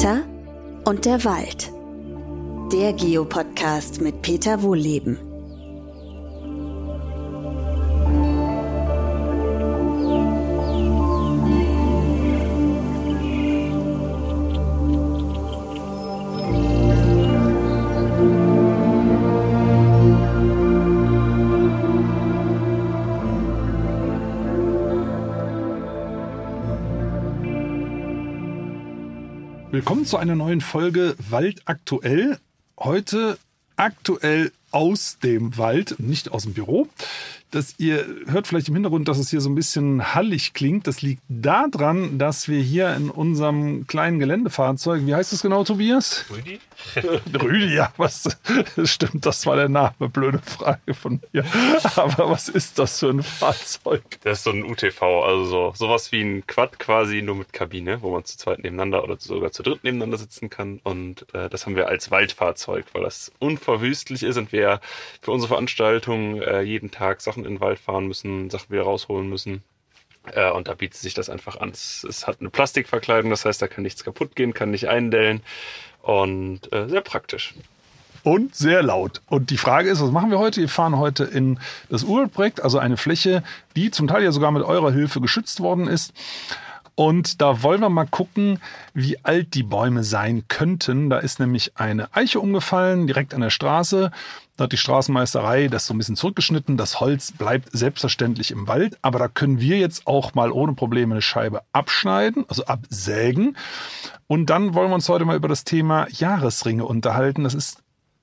Peter und der Wald. Der Geopodcast mit Peter Wohlleben. Willkommen zu einer neuen Folge Wald aktuell. Heute aktuell aus dem Wald, nicht aus dem Büro. Das, ihr hört vielleicht im Hintergrund, dass es hier so ein bisschen hallig klingt. Das liegt daran, dass wir hier in unserem kleinen Geländefahrzeug, wie heißt das genau, Tobias? Rüdi? Rüdi, ja, was stimmt, das war der Name. Blöde Frage von mir. Aber was ist das für ein Fahrzeug? Das ist so ein UTV, also so, sowas wie ein Quad quasi, nur mit Kabine, wo man zu zweit nebeneinander oder sogar zu dritt nebeneinander sitzen kann. Und äh, das haben wir als Waldfahrzeug, weil das unverwüstlich ist und wir für unsere Veranstaltung äh, jeden Tag Sachen in den Wald fahren müssen, Sachen wieder rausholen müssen. Äh, und da bietet sich das einfach an. Es, es, hat eine Plastikverkleidung, das heißt, da kann nichts kaputt gehen, kann nicht eindellen und äh, sehr praktisch. Und sehr laut. Und die Frage ist, was machen wir heute? Wir fahren heute in das Urwaldprojekt, also eine Fläche, die zum Teil ja sogar mit eurer Hilfe geschützt worden ist. Und da wollen wir mal gucken, wie alt die Bäume sein könnten. Da ist nämlich eine Eiche umgefallen, direkt an der Straße. Da hat die Straßenmeisterei das so ein bisschen zurückgeschnitten. Das Holz bleibt selbstverständlich im Wald, aber da können wir jetzt auch mal ohne Probleme eine Scheibe abschneiden, also absägen. Und dann wollen wir uns heute mal über das Thema Jahresringe unterhalten. Das ist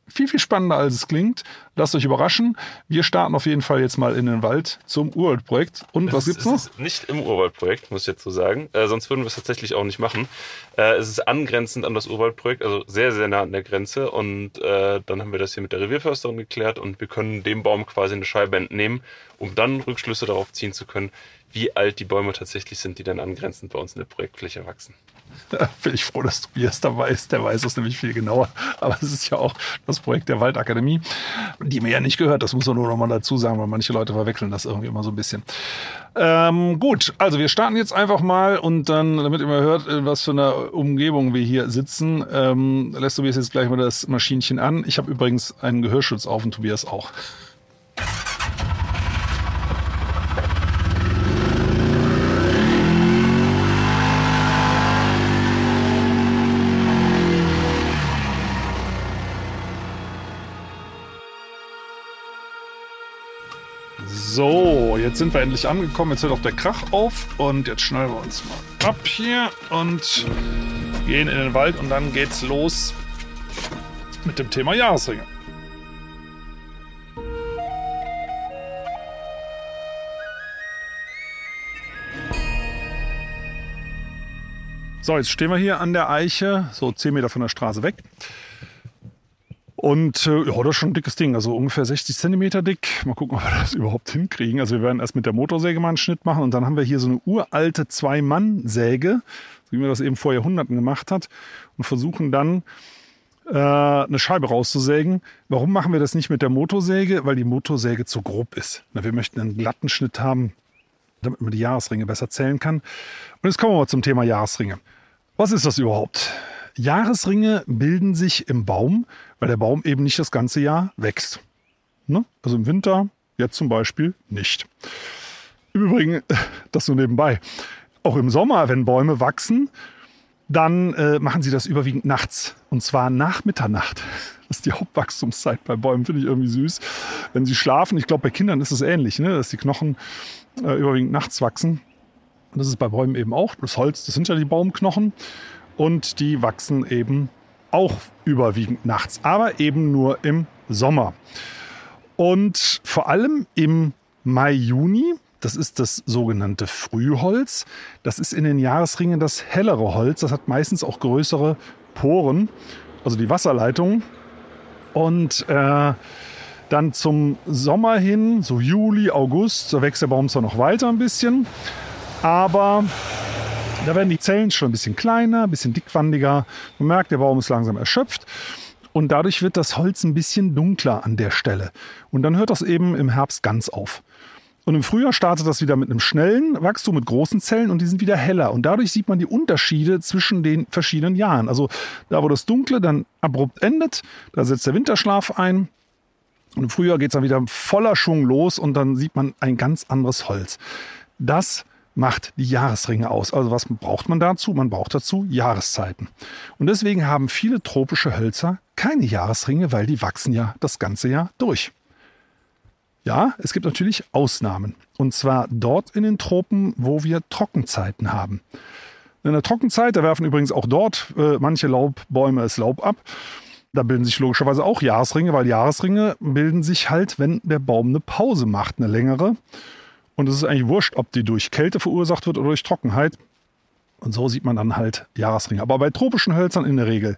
viel, viel spannender, als es klingt. Lasst euch überraschen. Wir starten auf jeden Fall jetzt mal in den Wald zum Urwaldprojekt. Und was gibt's noch? nicht im Urwaldprojekt, muss ich jetzt so sagen. Äh, sonst würden wir es tatsächlich auch nicht machen. Äh, es ist angrenzend an das Urwaldprojekt, also sehr, sehr nah an der Grenze. Und äh, dann haben wir das hier mit der Revierförsterin geklärt und wir können dem Baum quasi eine Scheibe entnehmen, um dann Rückschlüsse darauf ziehen zu können, wie alt die Bäume tatsächlich sind, die dann angrenzend bei uns in der Projektfläche wachsen. Da bin ich froh, dass Tobias dabei ist. Der weiß es nämlich viel genauer. Aber es ist ja auch das Projekt der Waldakademie, die mir ja nicht gehört. Das muss man nur noch mal dazu sagen, weil manche Leute verwechseln das irgendwie immer so ein bisschen. Ähm, gut, also wir starten jetzt einfach mal und dann, damit ihr mal hört, in was für einer Umgebung wir hier sitzen, ähm, lässt Tobias jetzt gleich mal das Maschinchen an. Ich habe übrigens einen Gehörschutz auf und Tobias auch. So, jetzt sind wir endlich angekommen. Jetzt hört auch der Krach auf. Und jetzt schneiden wir uns mal ab hier und gehen in den Wald. Und dann geht's los mit dem Thema Jahresringe. So, jetzt stehen wir hier an der Eiche, so 10 Meter von der Straße weg. Und äh, ja, das ist schon ein dickes Ding, also ungefähr 60 Zentimeter dick. Mal gucken, ob wir das überhaupt hinkriegen. Also wir werden erst mit der Motorsäge mal einen Schnitt machen und dann haben wir hier so eine uralte Zwei-Mann-Säge, wie man das eben vor Jahrhunderten gemacht hat, und versuchen dann äh, eine Scheibe rauszusägen. Warum machen wir das nicht mit der Motorsäge? Weil die Motorsäge zu grob ist. Na, wir möchten einen glatten Schnitt haben, damit man die Jahresringe besser zählen kann. Und jetzt kommen wir mal zum Thema Jahresringe. Was ist das überhaupt? Jahresringe bilden sich im Baum, weil der Baum eben nicht das ganze Jahr wächst. Ne? Also im Winter jetzt zum Beispiel nicht. Im Übrigen, das nur nebenbei. Auch im Sommer, wenn Bäume wachsen, dann äh, machen sie das überwiegend nachts. Und zwar nach Mitternacht. Das ist die Hauptwachstumszeit bei Bäumen, finde ich irgendwie süß. Wenn sie schlafen, ich glaube, bei Kindern ist es ähnlich, ne? dass die Knochen äh, überwiegend nachts wachsen. Und das ist bei Bäumen eben auch. Das Holz, das sind ja die Baumknochen und die wachsen eben auch überwiegend nachts, aber eben nur im Sommer. Und vor allem im Mai, Juni, das ist das sogenannte Frühholz. Das ist in den Jahresringen das hellere Holz. Das hat meistens auch größere Poren, also die Wasserleitung. Und äh, dann zum Sommer hin, so Juli, August, da wächst der Baum zwar noch weiter ein bisschen, aber da werden die Zellen schon ein bisschen kleiner, ein bisschen dickwandiger. Man merkt, der Baum ist langsam erschöpft. Und dadurch wird das Holz ein bisschen dunkler an der Stelle. Und dann hört das eben im Herbst ganz auf. Und im Frühjahr startet das wieder mit einem schnellen Wachstum mit großen Zellen und die sind wieder heller. Und dadurch sieht man die Unterschiede zwischen den verschiedenen Jahren. Also da, wo das Dunkle dann abrupt endet, da setzt der Winterschlaf ein. Und im Frühjahr geht es dann wieder voller Schwung los und dann sieht man ein ganz anderes Holz. Das macht die Jahresringe aus. Also was braucht man dazu? Man braucht dazu Jahreszeiten. Und deswegen haben viele tropische Hölzer keine Jahresringe, weil die wachsen ja das ganze Jahr durch. Ja, es gibt natürlich Ausnahmen. Und zwar dort in den Tropen, wo wir Trockenzeiten haben. In der Trockenzeit, da werfen übrigens auch dort äh, manche Laubbäume das Laub ab. Da bilden sich logischerweise auch Jahresringe, weil Jahresringe bilden sich halt, wenn der Baum eine Pause macht, eine längere. Und es ist eigentlich wurscht, ob die durch Kälte verursacht wird oder durch Trockenheit. Und so sieht man dann halt Jahresringe. Aber bei tropischen Hölzern in der Regel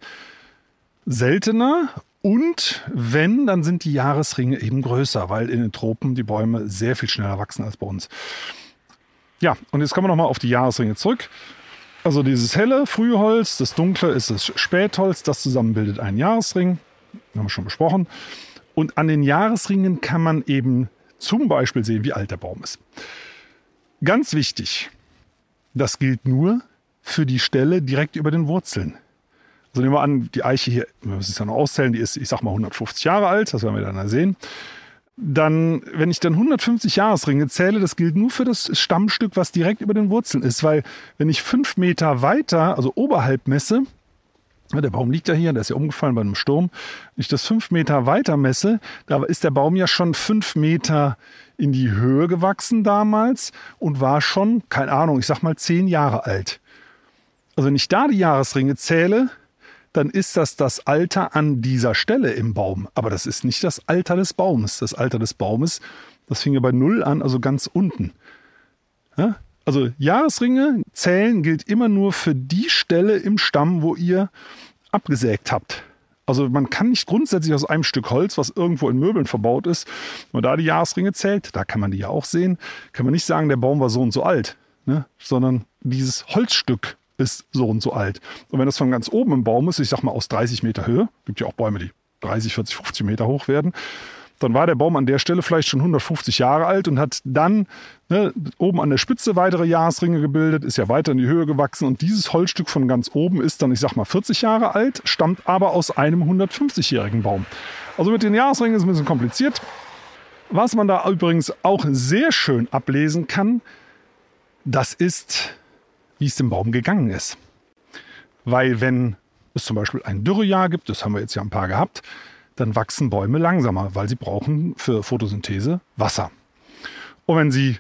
seltener und wenn, dann sind die Jahresringe eben größer, weil in den Tropen die Bäume sehr viel schneller wachsen als bei uns. Ja, und jetzt kommen wir nochmal auf die Jahresringe zurück. Also dieses helle Frühholz, das dunkle ist das Spätholz, das zusammen bildet einen Jahresring. Haben wir schon besprochen. Und an den Jahresringen kann man eben zum Beispiel sehen, wie alt der Baum ist. Ganz wichtig, das gilt nur für die Stelle direkt über den Wurzeln. Also nehmen wir an, die Eiche hier, wir müssen es ja noch auszählen, die ist, ich sag mal, 150 Jahre alt, das werden wir dann sehen. Dann, wenn ich dann 150 Jahresringe zähle, das gilt nur für das Stammstück, was direkt über den Wurzeln ist, weil wenn ich fünf Meter weiter, also oberhalb messe, der Baum liegt ja hier, der ist ja umgefallen bei einem Sturm. Wenn ich das fünf Meter weiter messe, da ist der Baum ja schon fünf Meter in die Höhe gewachsen damals und war schon, keine Ahnung, ich sag mal zehn Jahre alt. Also wenn ich da die Jahresringe zähle, dann ist das das Alter an dieser Stelle im Baum. Aber das ist nicht das Alter des Baumes. Das Alter des Baumes, das fing ja bei Null an, also ganz unten. Also Jahresringe zählen gilt immer nur für die Stelle im Stamm, wo ihr abgesägt habt. Also man kann nicht grundsätzlich aus einem Stück Holz, was irgendwo in Möbeln verbaut ist, man da die Jahresringe zählt, da kann man die ja auch sehen, kann man nicht sagen, der Baum war so und so alt, ne? sondern dieses Holzstück ist so und so alt. Und wenn das von ganz oben im Baum ist, ich sag mal aus 30 Meter Höhe, gibt ja auch Bäume, die 30, 40, 50 Meter hoch werden, dann war der Baum an der Stelle vielleicht schon 150 Jahre alt und hat dann ne, oben an der Spitze weitere Jahresringe gebildet, ist ja weiter in die Höhe gewachsen und dieses Holzstück von ganz oben ist dann, ich sag mal, 40 Jahre alt, stammt aber aus einem 150-jährigen Baum. Also mit den Jahresringen ist es ein bisschen kompliziert. Was man da übrigens auch sehr schön ablesen kann, das ist wie es dem Baum gegangen ist. Weil wenn es zum Beispiel ein Dürrejahr gibt, das haben wir jetzt ja ein paar gehabt, dann wachsen Bäume langsamer, weil sie brauchen für Photosynthese Wasser. Und wenn sie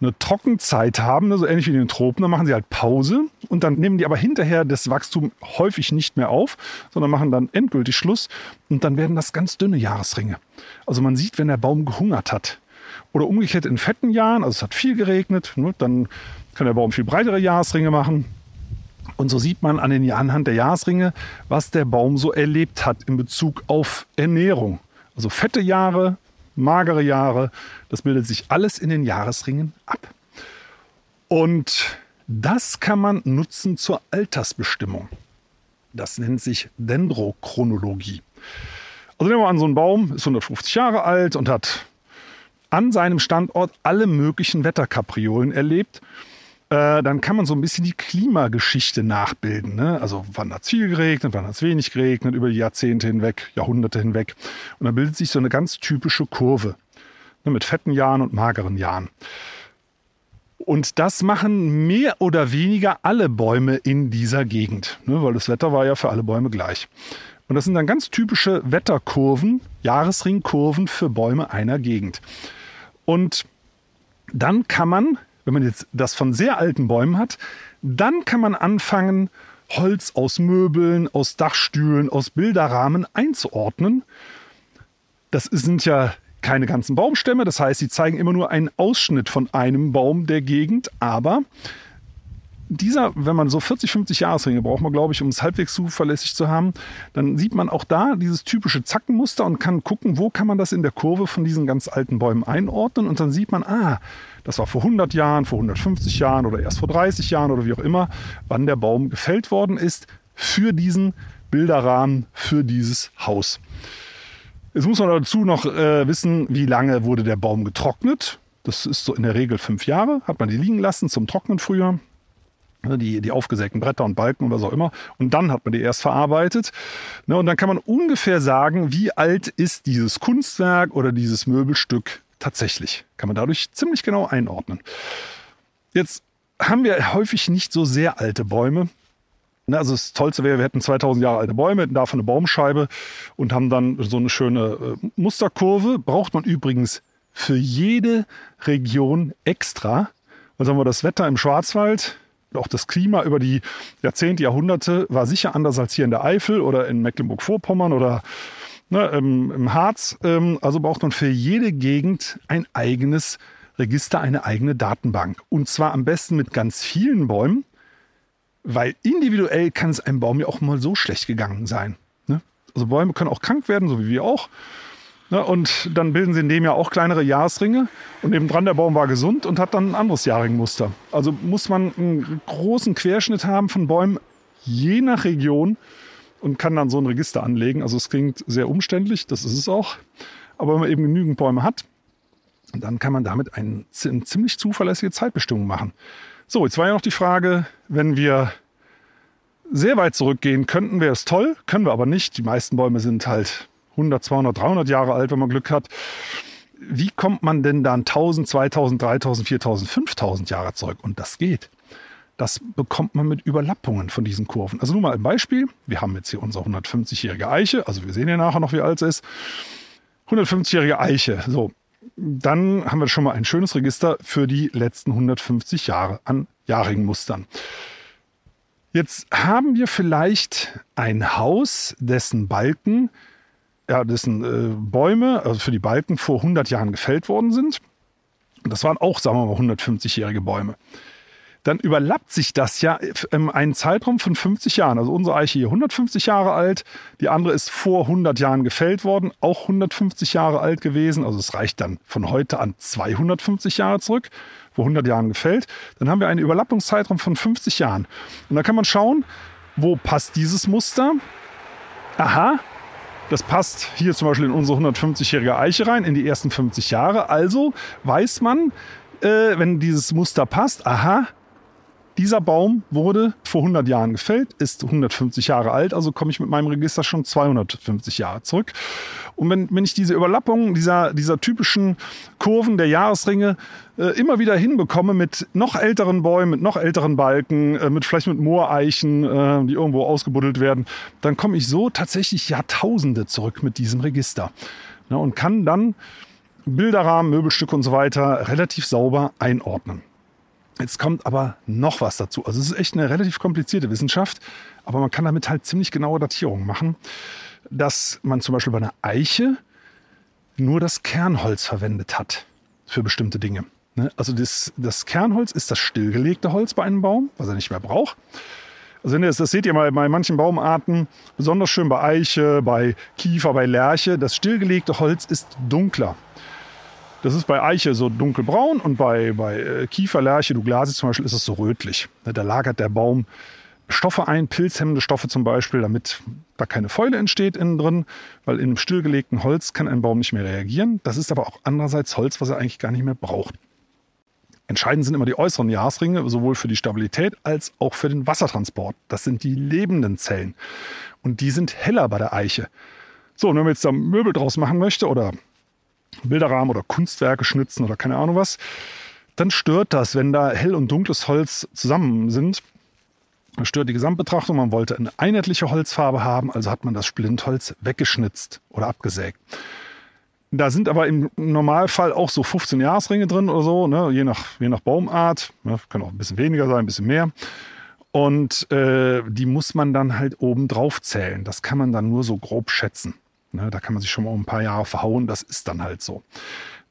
eine Trockenzeit haben, so also ähnlich wie in den Tropen, dann machen sie halt Pause und dann nehmen die aber hinterher das Wachstum häufig nicht mehr auf, sondern machen dann endgültig Schluss und dann werden das ganz dünne Jahresringe. Also man sieht, wenn der Baum gehungert hat. Oder umgekehrt in fetten Jahren, also es hat viel geregnet, ne, dann kann der Baum viel breitere Jahresringe machen. Und so sieht man an den, anhand der Jahresringe, was der Baum so erlebt hat in Bezug auf Ernährung. Also fette Jahre, magere Jahre, das bildet sich alles in den Jahresringen ab. Und das kann man nutzen zur Altersbestimmung. Das nennt sich Dendrochronologie. Also nehmen wir an, so ein Baum ist 150 Jahre alt und hat an seinem Standort alle möglichen Wetterkapriolen erlebt äh, dann kann man so ein bisschen die Klimageschichte nachbilden. Ne? Also wann hat es viel geregnet, wann hat es wenig geregnet, über die Jahrzehnte hinweg, Jahrhunderte hinweg. Und dann bildet sich so eine ganz typische Kurve ne? mit fetten Jahren und mageren Jahren. Und das machen mehr oder weniger alle Bäume in dieser Gegend, ne? weil das Wetter war ja für alle Bäume gleich. Und das sind dann ganz typische Wetterkurven, Jahresringkurven für Bäume einer Gegend. Und dann kann man wenn man jetzt das von sehr alten Bäumen hat, dann kann man anfangen, Holz aus Möbeln, aus Dachstühlen, aus Bilderrahmen einzuordnen. Das sind ja keine ganzen Baumstämme, das heißt, sie zeigen immer nur einen Ausschnitt von einem Baum der Gegend, aber dieser, wenn man so 40, 50 Jahresringe braucht man, glaube ich, um es halbwegs zuverlässig zu haben, dann sieht man auch da dieses typische Zackenmuster und kann gucken, wo kann man das in der Kurve von diesen ganz alten Bäumen einordnen und dann sieht man, ah, das war vor 100 Jahren, vor 150 Jahren oder erst vor 30 Jahren oder wie auch immer, wann der Baum gefällt worden ist für diesen Bilderrahmen, für dieses Haus. Jetzt muss man dazu noch äh, wissen, wie lange wurde der Baum getrocknet. Das ist so in der Regel fünf Jahre, hat man die liegen lassen zum Trocknen früher. Ne, die, die aufgesägten Bretter und Balken was auch immer. Und dann hat man die erst verarbeitet. Ne, und dann kann man ungefähr sagen, wie alt ist dieses Kunstwerk oder dieses Möbelstück tatsächlich. Kann man dadurch ziemlich genau einordnen. Jetzt haben wir häufig nicht so sehr alte Bäume. Ne, also das Tollste wäre, wir hätten 2000 Jahre alte Bäume, hätten davon eine Baumscheibe und haben dann so eine schöne äh, Musterkurve. Braucht man übrigens für jede Region extra. Also haben wir das Wetter im Schwarzwald, auch das Klima über die Jahrzehnte, Jahrhunderte war sicher anders als hier in der Eifel oder in Mecklenburg-Vorpommern oder ne, im, im, Harz. Ähm, also braucht man für jede Gegend ein eigenes Register, eine eigene Datenbank. Und zwar am besten mit ganz vielen Bäumen, weil individuell kann es einem Baum ja auch mal so schlecht gegangen sein. Ne? Also Bäume können auch krank werden, so wie wir auch. Ne, und dann bilden sie in dem Jahr auch kleinere Jahresringe. Und nebendran der Baum war gesund und hat dann ein anderes Jahrringmuster. Also muss man einen großen Querschnitt haben von Bäumen, je nach Region, und kann dann so ein Register anlegen. Also es klingt sehr umständlich, das ist es auch. Aber wenn man eben genügend Bäume hat, dann kann man damit eine ziemlich zuverlässige Zeitbestimmung machen. So, jetzt war ja noch die Frage, wenn wir sehr weit zurückgehen könnten, wäre es toll, können wir aber nicht. Die meisten Bäume sind halt 100, 200, 300 Jahre alt, wenn man Glück hat. Wie kommt man denn dann 1000, 2000, 3000, 4000, 5000 Jahre zurück? Und das geht. Das bekommt man mit Überlappungen von diesen Kurven. Also nur mal ein Beispiel. Wir haben jetzt hier unsere 150-jährige Eiche. Also wir sehen ja nachher noch, wie alt es ist. 150-jährige Eiche. So, dann haben wir schon mal ein schönes Register für die letzten 150 Jahre an jahrigen Mustern. Jetzt haben wir vielleicht ein Haus, dessen Balken ja, dessen äh, Bäume, also für die Balken, vor 100 Jahren gefällt worden sind. Das waren auch, sagen wir mal, 150-jährige Bäume. Dann überlappt sich das ja in einen Zeitraum von 50 Jahren. Also unsere Eiche hier 150 Jahre alt, die andere ist vor 100 Jahren gefällt worden, auch 150 Jahre alt gewesen. Also es reicht dann von heute an 250 Jahre zurück, vor 100 Jahren gefällt. Dann haben wir einen Überlappungszeitraum von 50 Jahren. Und da kann man schauen, wo passt dieses Muster? Aha, das passt hier zum Beispiel in unsere 150-jährige Eiche rein, in die ersten 50 Jahre. Also weiß man, äh, wenn dieses Muster passt, aha, dieser Baum wurde vor 100 Jahren gefällt, ist 150 Jahre alt, also komme ich mit meinem Register schon 250 Jahre zurück. Und wenn, wenn ich diese Überlappung dieser, dieser typischen Kurven der Jahresringe äh, immer wieder hinbekomme mit noch älteren Bäumen, mit noch älteren Balken, äh, mit vielleicht mit Mooreichen, äh, die irgendwo ausgebuddelt werden, dann komme ich so tatsächlich Jahrtausende zurück mit diesem Register. Ja, und kann dann Bilderrahmen, Möbelstücke und so weiter relativ sauber einordnen. Jetzt kommt aber noch was dazu. Also es ist echt eine relativ komplizierte Wissenschaft, aber man kann damit halt ziemlich genaue Datierungen machen, dass man zum Beispiel bei einer Eiche nur das Kernholz verwendet hat für bestimmte Dinge. Ne? Also das, das Kernholz ist das stillgelegte Holz bei einem Baum, was er nicht mehr braucht. Also das, das seht ihr mal bei manchen Baumarten, besonders schön bei Eiche, bei Kiefer, bei Lärche. Das stillgelegte Holz ist dunkler. Das ist bei Eiche so dunkelbraun und bei, bei äh, Kiefer, Lärche, Douglasie zum Beispiel ist es so rötlich. Ne, da lagert der Baum Stoffe ein, pilzhemmende Stoffe zum Beispiel, damit da keine Fäule entsteht innen drin, weil in einem stillgelegten Holz kann ein Baum nicht mehr reagieren. Das ist aber auch andererseits Holz, was er eigentlich gar nicht mehr braucht. Entscheidend sind immer die äußeren Jahresringe, sowohl für die Stabilität als auch für den Wassertransport. Das sind die lebenden Zellen. Und die sind heller bei der Eiche. So, und wenn man jetzt da Möbel draus machen möchte oder Bilderrahmen oder Kunstwerke schnitzen oder keine Ahnung was, dann stört das, wenn da hell und dunkles Holz zusammen sind. Das stört die Gesamtbetrachtung. Man wollte eine einheitliche Holzfarbe haben, also hat man das Splintholz weggeschnitzt oder abgesägt. Da sind aber im Normalfall auch so 15 Jahresringe drin oder so, ne? je, nach, je nach Baumart. Ja, kann auch ein bisschen weniger sein, ein bisschen mehr. Und äh, die muss man dann halt oben drauf zählen. Das kann man dann nur so grob schätzen. Ne, da kann man sich schon mal um ein paar Jahre verhauen, das ist dann halt so.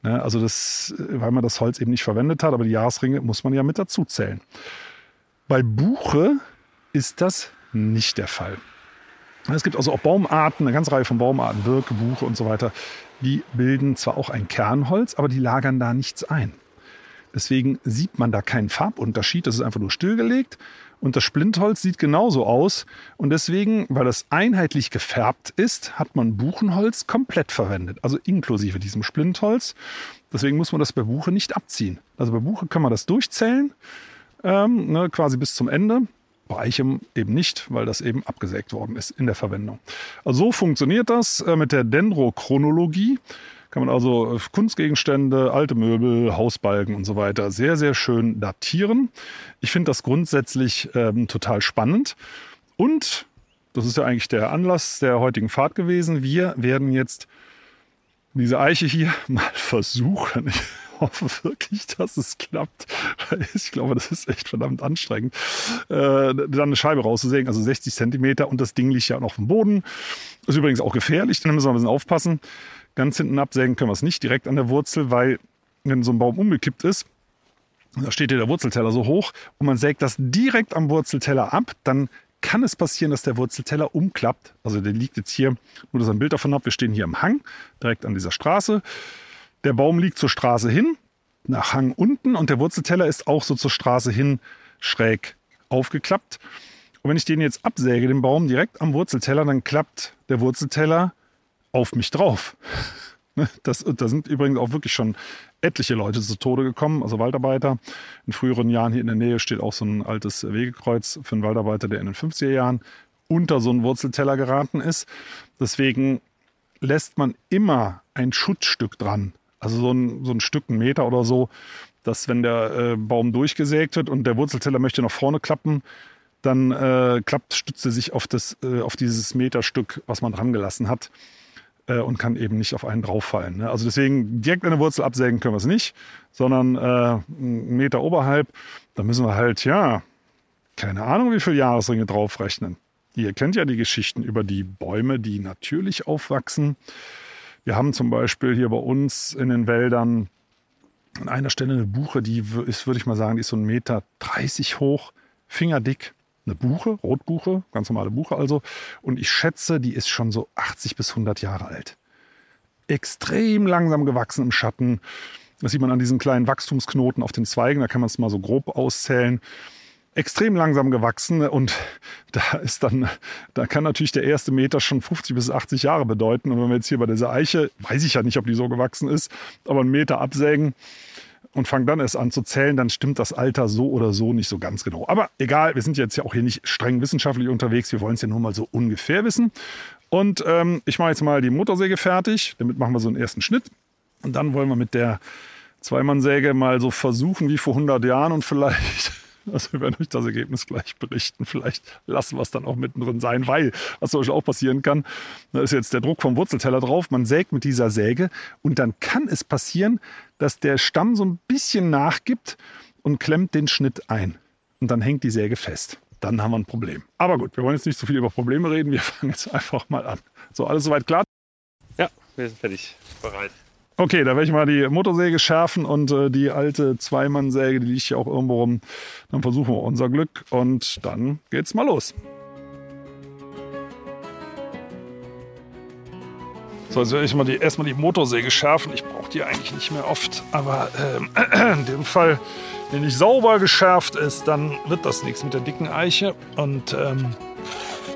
Ne, also das, weil man das Holz eben nicht verwendet hat, aber die Jahresringe muss man ja mit dazu zählen. Bei Buche ist das nicht der Fall. Es gibt also auch Baumarten, eine ganze Reihe von Baumarten, Birke, Buche und so weiter, die bilden zwar auch ein Kernholz, aber die lagern da nichts ein. Deswegen sieht man da keinen Farbunterschied. Das ist einfach nur stillgelegt. Und das Splintholz sieht genauso aus. Und deswegen, weil das einheitlich gefärbt ist, hat man Buchenholz komplett verwendet. Also inklusive diesem Splintholz. Deswegen muss man das bei Buche nicht abziehen. Also bei Buche kann man das durchzählen, ähm, ne, quasi bis zum Ende. Bei Eichem eben nicht, weil das eben abgesägt worden ist in der Verwendung. Also so funktioniert das äh, mit der Dendrochronologie kann man also äh, Kunstgegenstände, alte Möbel, Hausbalken und so weiter sehr, sehr schön datieren. Ich finde das grundsätzlich ähm, total spannend. Und das ist ja eigentlich der Anlass der heutigen Fahrt gewesen. Wir werden jetzt diese Eiche hier mal versuchen. Ich hoffe wirklich, dass es klappt. Ich glaube, das ist echt verdammt anstrengend. Äh, dann eine Scheibe rauszusägen, also 60 Zentimeter und das Ding liegt ja noch auf dem Boden. Ist übrigens auch gefährlich, da müssen wir ein bisschen aufpassen. Ganz hinten absägen können wir es nicht direkt an der Wurzel, weil wenn so ein Baum umgekippt ist, da steht hier der Wurzelteller so hoch und man sägt das direkt am Wurzelteller ab, dann kann es passieren, dass der Wurzelteller umklappt. Also der liegt jetzt hier, nur dass ihr ein Bild davon habt, wir stehen hier am Hang, direkt an dieser Straße. Der Baum liegt zur Straße hin, nach Hang unten und der Wurzelteller ist auch so zur Straße hin schräg aufgeklappt. Und wenn ich den jetzt absäge, den Baum direkt am Wurzelteller, dann klappt der Wurzelteller auf mich drauf. Ne, das, da sind übrigens auch wirklich schon etliche Leute zu Tode gekommen, also Waldarbeiter. In früheren Jahren hier in der Nähe steht auch so ein altes Wegekreuz für einen Waldarbeiter, der in den 50er Jahren unter so einen Wurzelteller geraten ist. Deswegen lässt man immer ein Schutzstück dran. Also so ein, so ein Stück, einen Meter oder so, dass wenn der äh, Baum durchgesägt wird und der Wurzelteller möchte nach vorne klappen, dann äh, klappt, stützt er sich auf, das, äh, auf dieses Meterstück, was man dran gelassen hat äh, und kann eben nicht auf einen drauffallen. Ne? Also deswegen direkt eine Wurzel absägen können wir es nicht, sondern äh, einen Meter oberhalb. Da müssen wir halt, ja, keine Ahnung, wie viele Jahresringe draufrechnen. Ihr kennt ja die Geschichten über die Bäume, die natürlich aufwachsen. Wir haben zum Beispiel hier bei uns in den Wäldern an einer Stelle eine Buche, die ist, würde ich mal sagen, die ist so ein Meter 30 hoch, fingerdick eine Buche, Rotbuche, ganz normale Buche also. Und ich schätze, die ist schon so 80 bis 100 Jahre alt. Extrem langsam gewachsen im Schatten. Das sieht man an diesen kleinen Wachstumsknoten auf den Zweigen. Da kann man es mal so grob auszählen. Extrem langsam gewachsen und da ist dann, da kann natürlich der erste Meter schon 50 bis 80 Jahre bedeuten. Und wenn wir jetzt hier bei dieser Eiche, weiß ich ja nicht, ob die so gewachsen ist, aber einen Meter absägen, und fange dann erst an zu zählen, dann stimmt das Alter so oder so nicht so ganz genau. Aber egal, wir sind jetzt ja auch hier nicht streng wissenschaftlich unterwegs, wir wollen es ja nur mal so ungefähr wissen. Und ähm, ich mache jetzt mal die Motorsäge fertig, damit machen wir so einen ersten Schnitt. Und dann wollen wir mit der Zweimannsäge mal so versuchen wie vor 100 Jahren und vielleicht also wir werden euch das Ergebnis gleich berichten. Vielleicht lassen wir es dann auch mittendrin sein, weil, was zum Beispiel auch passieren kann, da ist jetzt der Druck vom Wurzelteller drauf, man sägt mit dieser Säge und dann kann es passieren, dass der Stamm so ein bisschen nachgibt und klemmt den Schnitt ein. Und dann hängt die Säge fest. Dann haben wir ein Problem. Aber gut, wir wollen jetzt nicht so viel über Probleme reden. Wir fangen jetzt einfach mal an. So, alles soweit klar? Ja, wir sind fertig. Bereit. Okay, da werde ich mal die Motorsäge schärfen und äh, die alte Zweimannsäge, die liegt hier auch irgendwo rum. Dann versuchen wir unser Glück und dann geht's mal los. So, jetzt werde ich mal die, erstmal die Motorsäge schärfen. Ich brauche die eigentlich nicht mehr oft, aber äh, in dem Fall, wenn die sauber geschärft ist, dann wird das nichts mit der dicken Eiche und ähm,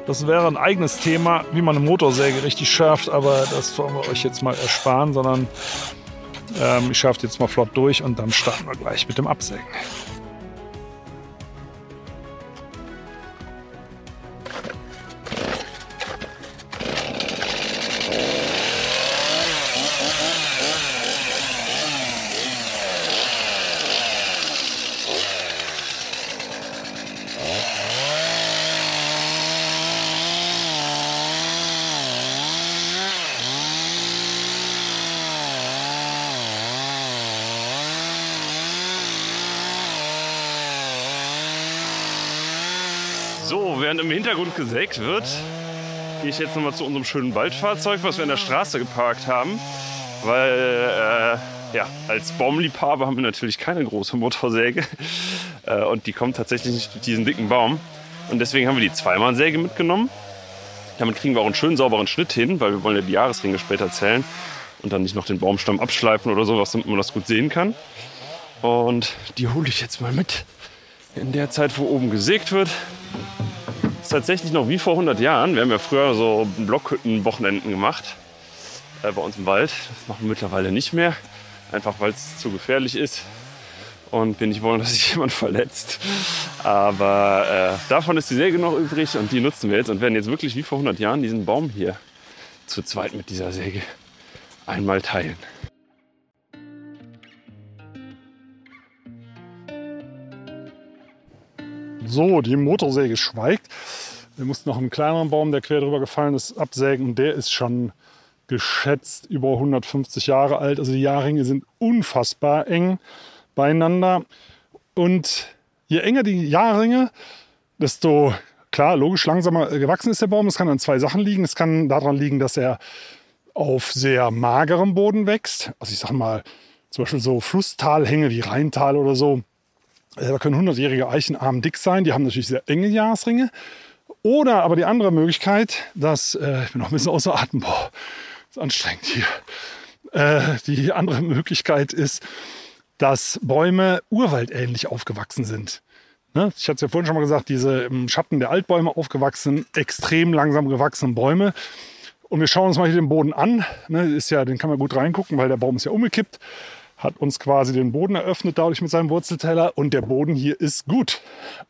das wäre ein eigenes Thema, wie man eine Motorsäge richtig schärft, aber das wollen wir euch jetzt mal ersparen, sondern ähm, ich schärfe jetzt mal flott durch und dann starten wir gleich mit dem Absägen. Hintergrund gesägt wird, gehe ich jetzt nochmal zu unserem schönen Waldfahrzeug, was wir an der Straße geparkt haben. Weil, äh, ja, als Baumliebhaber haben wir natürlich keine große Motorsäge. Äh, und die kommt tatsächlich nicht durch diesen dicken Baum. Und deswegen haben wir die Zweimannsäge mitgenommen. Damit kriegen wir auch einen schönen sauberen Schnitt hin, weil wir wollen ja die Jahresringe später zählen und dann nicht noch den Baumstamm abschleifen oder sowas, damit man das gut sehen kann. Und die hole ich jetzt mal mit. In der Zeit, wo oben gesägt wird. Tatsächlich noch wie vor 100 Jahren. Wir haben ja früher so Blockhütten-Wochenenden gemacht. Äh, bei uns im Wald. Das machen wir mittlerweile nicht mehr. Einfach weil es zu gefährlich ist. Und wir nicht wollen, dass sich jemand verletzt. Aber äh, davon ist die Säge noch übrig und die nutzen wir jetzt und werden jetzt wirklich wie vor 100 Jahren diesen Baum hier zu zweit mit dieser Säge einmal teilen. So, die Motorsäge schweigt. Wir mussten noch einen kleineren Baum, der quer drüber gefallen ist, absägen. Und der ist schon geschätzt über 150 Jahre alt. Also die Jahrringe sind unfassbar eng beieinander. Und je enger die Jahrringe, desto klar, logisch langsamer gewachsen ist der Baum. Es kann an zwei Sachen liegen. Es kann daran liegen, dass er auf sehr magerem Boden wächst. Also ich sage mal, zum Beispiel so Flusstalhänge wie Rheintal oder so. Äh, da können hundertjährige Eichen armdick sein. Die haben natürlich sehr enge Jahresringe. Oder aber die andere Möglichkeit, dass, äh, ich bin noch ein bisschen außer Atem, boah, ist anstrengend hier. Äh, die andere Möglichkeit ist, dass Bäume urwaldähnlich aufgewachsen sind. Ne? Ich hatte es ja vorhin schon mal gesagt, diese im Schatten der Altbäume aufgewachsen, extrem langsam gewachsenen Bäume. Und wir schauen uns mal hier den Boden an. Ne? Ist ja, den kann man gut reingucken, weil der Baum ist ja umgekippt. Hat uns quasi den Boden eröffnet, dadurch mit seinem Wurzelteller. Und der Boden hier ist gut.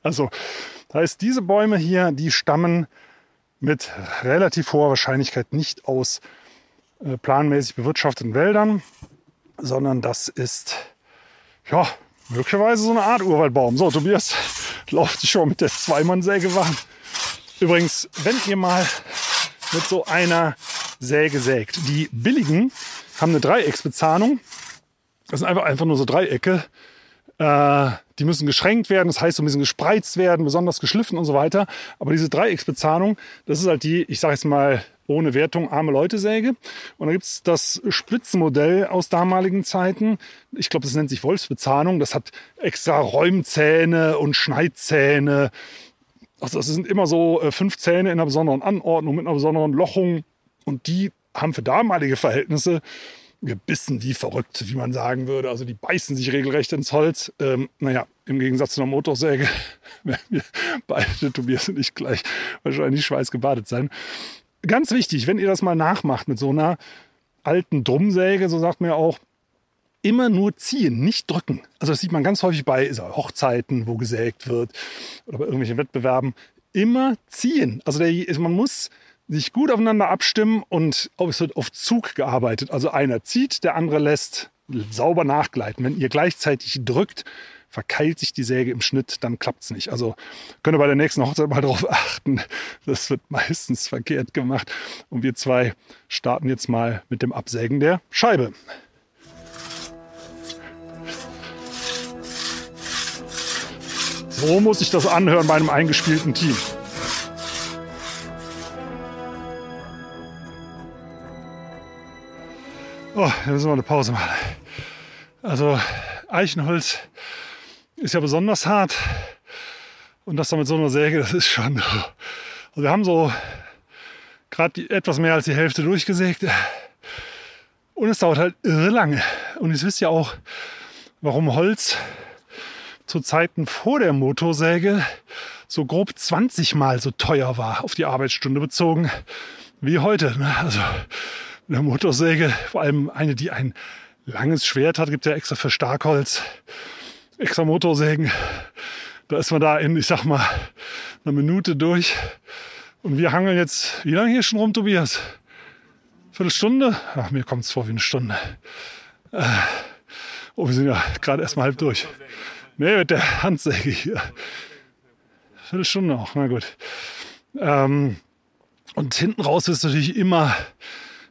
Also, das heißt, diese Bäume hier, die stammen mit relativ hoher Wahrscheinlichkeit nicht aus äh, planmäßig bewirtschafteten Wäldern, sondern das ist ja, möglicherweise so eine Art Urwaldbaum. So, Tobias lauft sich schon mit der Zweimannsäge warm. Übrigens, wenn ihr mal mit so einer Säge sägt, die billigen haben eine Dreiecksbezahnung. Das sind einfach, einfach nur so Dreiecke. Äh, die müssen geschränkt werden, das heißt, so ein bisschen gespreizt werden, besonders geschliffen und so weiter. Aber diese Dreiecksbezahnung, das ist halt die, ich sage jetzt mal ohne Wertung, arme Leute-Säge. Und da gibt es das Spitzenmodell aus damaligen Zeiten. Ich glaube, das nennt sich Wolfsbezahnung. Das hat extra Räumzähne und Schneidzähne. Also das sind immer so äh, fünf Zähne in einer besonderen Anordnung, mit einer besonderen Lochung. Und die haben für damalige Verhältnisse gebissen wie verrückt, wie man sagen würde. Also die beißen sich regelrecht ins Holz. Ähm, naja, im Gegensatz zu einer Motorsäge werden wir beide, Tobias und ich, gleich wahrscheinlich schweißgebadet sein. Ganz wichtig, wenn ihr das mal nachmacht mit so einer alten Drumsäge, so sagt man ja auch, immer nur ziehen, nicht drücken. Also das sieht man ganz häufig bei Hochzeiten, wo gesägt wird oder bei irgendwelchen Wettbewerben. Immer ziehen. Also der, man muss sich gut aufeinander abstimmen und es wird auf Zug gearbeitet. Also einer zieht, der andere lässt sauber nachgleiten. Wenn ihr gleichzeitig drückt, verkeilt sich die Säge im Schnitt, dann klappt es nicht. Also könnt ihr bei der nächsten Hochzeit mal darauf achten. Das wird meistens verkehrt gemacht. Und wir zwei starten jetzt mal mit dem Absägen der Scheibe. So muss ich das anhören bei einem eingespielten Team. Oh, da müssen wir eine Pause machen. Also Eichenholz ist ja besonders hart. Und das dann mit so einer Säge, das ist schon. Also wir haben so gerade etwas mehr als die Hälfte durchgesägt. Und es dauert halt irre lange. Und ihr wisst ja auch, warum Holz zu Zeiten vor der Motorsäge so grob 20 Mal so teuer war, auf die Arbeitsstunde bezogen, wie heute. Ne? Also eine Motorsäge, vor allem eine, die ein langes Schwert hat, gibt ja extra für Starkholz, extra Motorsägen. Da ist man da in, ich sag mal, einer Minute durch. Und wir hangeln jetzt, wie lange hier schon rum, Tobias? Viertelstunde? Ach, mir kommt es vor wie eine Stunde. Äh, oh, wir sind ja gerade erst mal halb durch. Nee, mit der Handsäge hier. Viertelstunde noch, na gut. Ähm, und hinten raus ist natürlich immer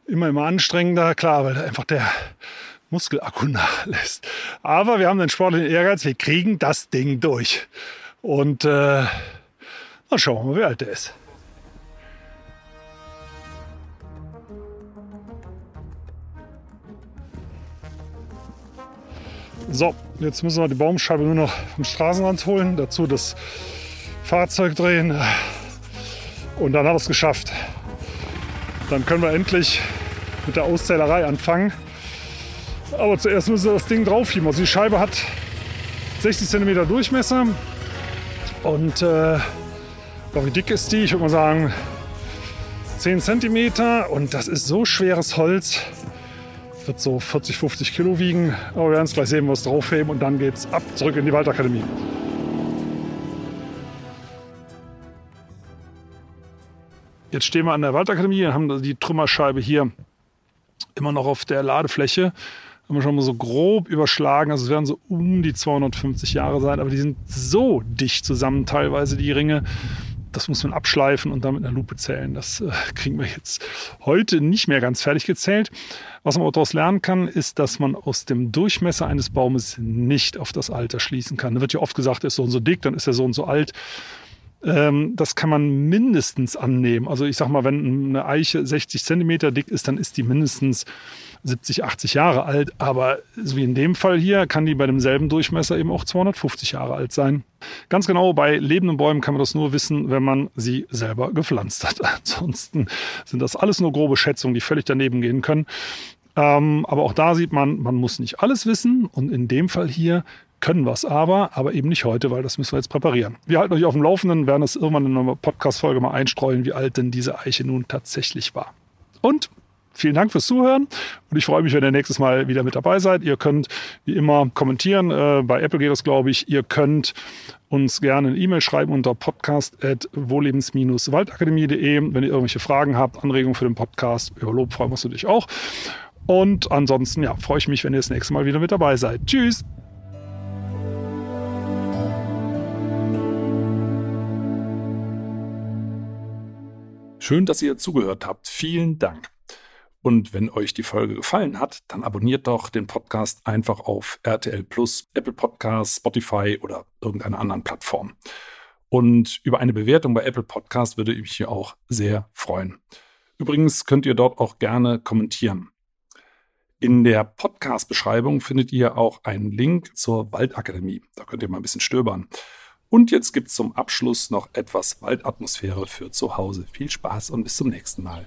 immer, immer anstrengender, klar, weil einfach der Muskelakku nachlässt. Aber wir haben den sportlichen Ehrgeiz, wir kriegen das Ding durch. Und äh, dann schauen wir mal, wie alt der ist. So, jetzt müssen wir die Baumscheibe nur noch vom Straßenrand holen, dazu das Fahrzeug drehen und dann hat er es geschafft. Dann können wir endlich mit der Auszählerei anfangen. Aber zuerst müssen wir das Ding draufschieben. Also die Scheibe hat 60 cm Durchmesser. Und äh, wie dick ist die? Ich würde mal sagen 10 cm. Und das ist so schweres Holz. Wird so 40, 50 Kilo wiegen. Aber wir werden es gleich sehen, was draufheben. Und dann geht's ab zurück in die Waldakademie. Jetzt stehen wir an der Waldakademie und haben die Trümmerscheibe hier immer noch auf der Ladefläche. Haben wir schon mal so grob überschlagen. Also es werden so um die 250 Jahre sein, aber die sind so dicht zusammen, teilweise die Ringe. Das muss man abschleifen und dann mit einer Lupe zählen. Das äh, kriegen wir jetzt heute nicht mehr ganz fertig gezählt. Was man auch daraus lernen kann, ist, dass man aus dem Durchmesser eines Baumes nicht auf das Alter schließen kann. Da wird ja oft gesagt, er ist so und so dick, dann ist er so und so alt. Ähm, das kann man mindestens annehmen. Also ich sag mal, wenn eine Eiche 60 Zentimeter dick ist, dann ist die mindestens 70, 80 Jahre alt. Aber so wie in dem Fall hier kann die bei demselben Durchmesser eben auch 250 Jahre alt sein. Ganz genau, bei lebenden Bäumen kann man das nur wissen, wenn man sie selber gepflanzt hat. Ansonsten sind das alles nur grobe Schätzungen, die völlig daneben gehen können. Ähm, aber auch da sieht man, man muss nicht alles wissen. Und in dem Fall hier können es aber, aber eben nicht heute, weil das müssen wir jetzt präparieren. Wir halten euch auf dem Laufenden, werden es irgendwann in einer Podcast-Folge mal einstreuen, wie alt denn diese Eiche nun tatsächlich war. Und Vielen Dank fürs Zuhören und ich freue mich, wenn ihr nächstes Mal wieder mit dabei seid. Ihr könnt wie immer kommentieren. Äh, bei Apple geht das, glaube ich. Ihr könnt uns gerne eine E-Mail schreiben unter podcast.wohlebens-waldakademie.de. Wenn ihr irgendwelche Fragen habt, Anregungen für den Podcast, über Lob freuen wir uns natürlich auch. Und ansonsten ja, freue ich mich, wenn ihr das nächste Mal wieder mit dabei seid. Tschüss! Schön, dass ihr zugehört habt. Vielen Dank. Und wenn euch die Folge gefallen hat, dann abonniert doch den Podcast einfach auf RTL Plus, Apple Podcasts, Spotify oder irgendeiner anderen Plattform. Und über eine Bewertung bei Apple Podcast würde ich mich hier auch sehr freuen. Übrigens könnt ihr dort auch gerne kommentieren. In der Podcast-Beschreibung findet ihr auch einen Link zur Waldakademie. Da könnt ihr mal ein bisschen stöbern. Und jetzt gibt es zum Abschluss noch etwas Waldatmosphäre für zu Hause. Viel Spaß und bis zum nächsten Mal.